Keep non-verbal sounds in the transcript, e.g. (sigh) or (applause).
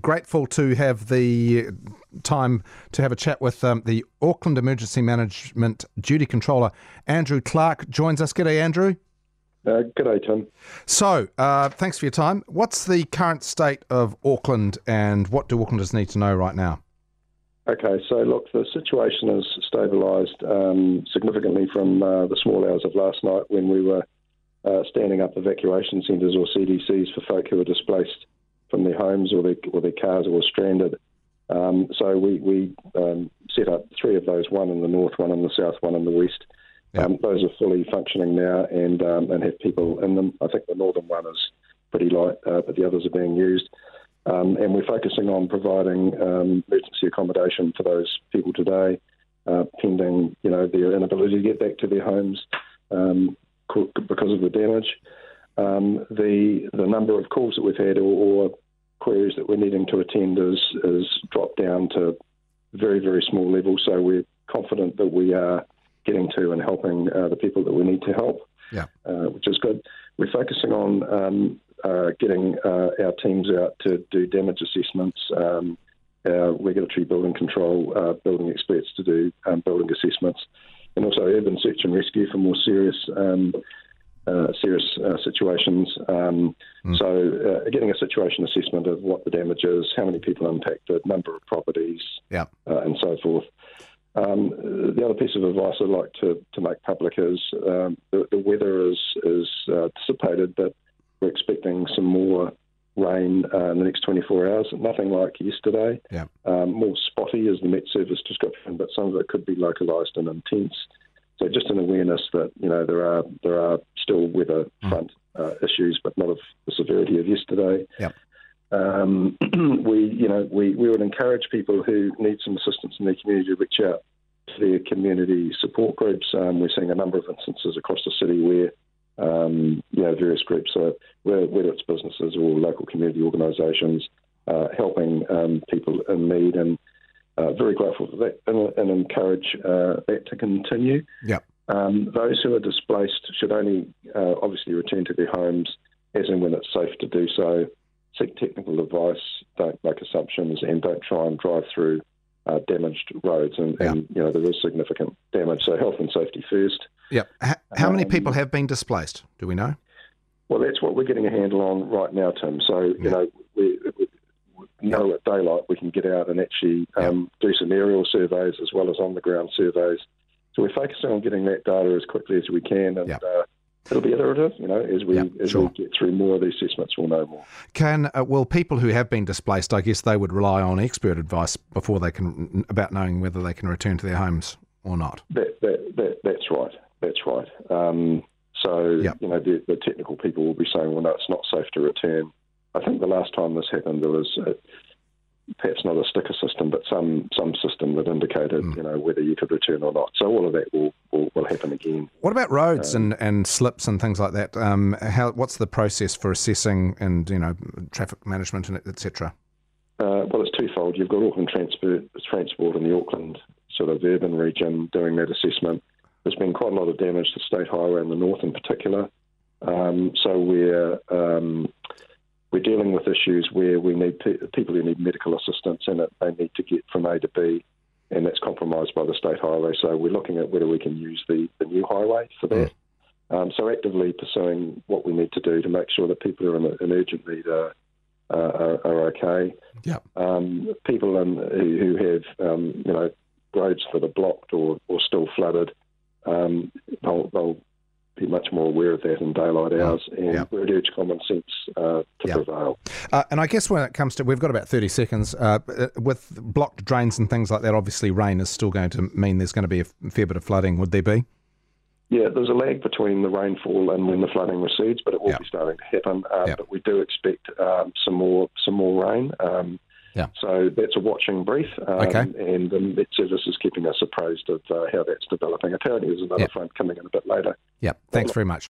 grateful to have the time to have a chat with um, the Auckland Emergency Management Duty Controller, Andrew Clark, joins us. G'day, Andrew. Uh, day, Tim. So, uh, thanks for your time. What's the current state of Auckland and what do Aucklanders need to know right now? Okay, so look, the situation has stabilised um, significantly from uh, the small hours of last night when we were uh, standing up evacuation centres or CDCs for folk who were displaced from their homes or their, or their cars or were stranded. Um, so we, we um, set up three of those, one in the north, one in the south, one in the west. Um, those are fully functioning now and um, and have people in them. I think the northern one is pretty light, uh, but the others are being used. Um, and we're focusing on providing um, emergency accommodation for those people today, uh, pending you know their inability to get back to their homes um, because of the damage. Um, the the number of calls that we've had or, or, queries that we're needing to attend is is dropped down to very very small levels. So we're confident that we are getting to and helping uh, the people that we need to help. Yeah, uh, which is good. We're focusing on um, uh, getting uh, our teams out to do damage assessments, um, our regulatory building control uh, building experts to do um, building assessments, and also urban search and rescue for more serious. Uh, serious uh, situations. Um, mm. So, uh, getting a situation assessment of what the damage is, how many people impacted, number of properties, yeah. and so forth. Um, the other piece of advice I'd like to, to make public is um, the, the, weather is, is dissipated, but we're expecting some more rain uh, in the next 24 hours. Nothing like yesterday. Yeah. Um, more spotty is the Met Service description, but some of it could be localised and intense. So just an awareness that you know there are there are still weather mm. front uh, issues, but not of the severity of yesterday. Yeah. Um, (clears throat) we you know we, we would encourage people who need some assistance in their community to reach out to their community support groups. Um, we're seeing a number of instances across the city where um, you know, various groups, so whether it's businesses or local community organisations, uh, helping um, people in need, and uh, very grateful for that, and, and encourage uh, that to continue. Yeah. Um, those who are displaced should only uh, obviously return to their homes as and when it's safe to do so. Seek technical advice, don't make assumptions, and don't try and drive through uh, damaged roads. And, yeah. and, you know there is significant damage. So health and safety first. Yeah. How, how many um, people have been displaced? Do we know? Well, that's what we're getting a handle on right now, Tim. So, you yeah. know, we, we know at daylight we can get out and actually um, do some aerial surveys as well as on the ground surveys. So we're focusing on getting that data as quickly as we can, and uh, it'll be iterative. You know, as we as sure. we get through more of the assessments, we'll know more. Can uh, well people who have been displaced, I guess they would rely on expert advice before they can about knowing whether they can return to their homes or not. That, that, that that's right. That's right. Um, so, yep. you know, the, the, technical people will be saying, well, no, it's not safe to return. I think the last time this happened, there was a, perhaps not a sticker system, but some, some system that indicated, mm. you know, whether you could return or not. So all of that will, will, will happen again. What about roads um, and, and slips and things like that? Um, how, what's the process for assessing and, you know, traffic management and etc.? Uh, well, it's twofold. You've got Auckland Transport, Transport in the Auckland sort of urban region doing that assessment there's been quite a lot of damage to State Highway in the north, in particular. Um, so we're um, we're dealing with issues where we need pe- people who need medical assistance and it, they need to get from A to B, and that's compromised by the state highway. So we're looking at whether we can use the, the new highway for that. Um, so actively pursuing what we need to do to make sure that people who are in, in urgent need are, uh, are, are, okay. Yeah. Um, people in, who, who have um, you know roads that are blocked or, or still flooded um, they'll, they'll be much more aware of that in daylight hours, and yep. we'd urge common sense uh, to yep. prevail. Uh, and I guess when it comes to, we've got about 30 seconds, uh, with blocked drains and things like that, obviously rain is still going to mean there's going to be a fair bit of flooding, would there be? Yeah, there's a lag between the rainfall and when the flooding recedes, but it will yep. be starting to happen. Uh, but we do expect um, some more some more rain. Um, yeah. So that's a watching brief. Um, okay. And the Met Service is keeping us appraised of uh, how that's developing. Apparently, there's another yep. front coming in a bit later. Yeah. Thanks very much.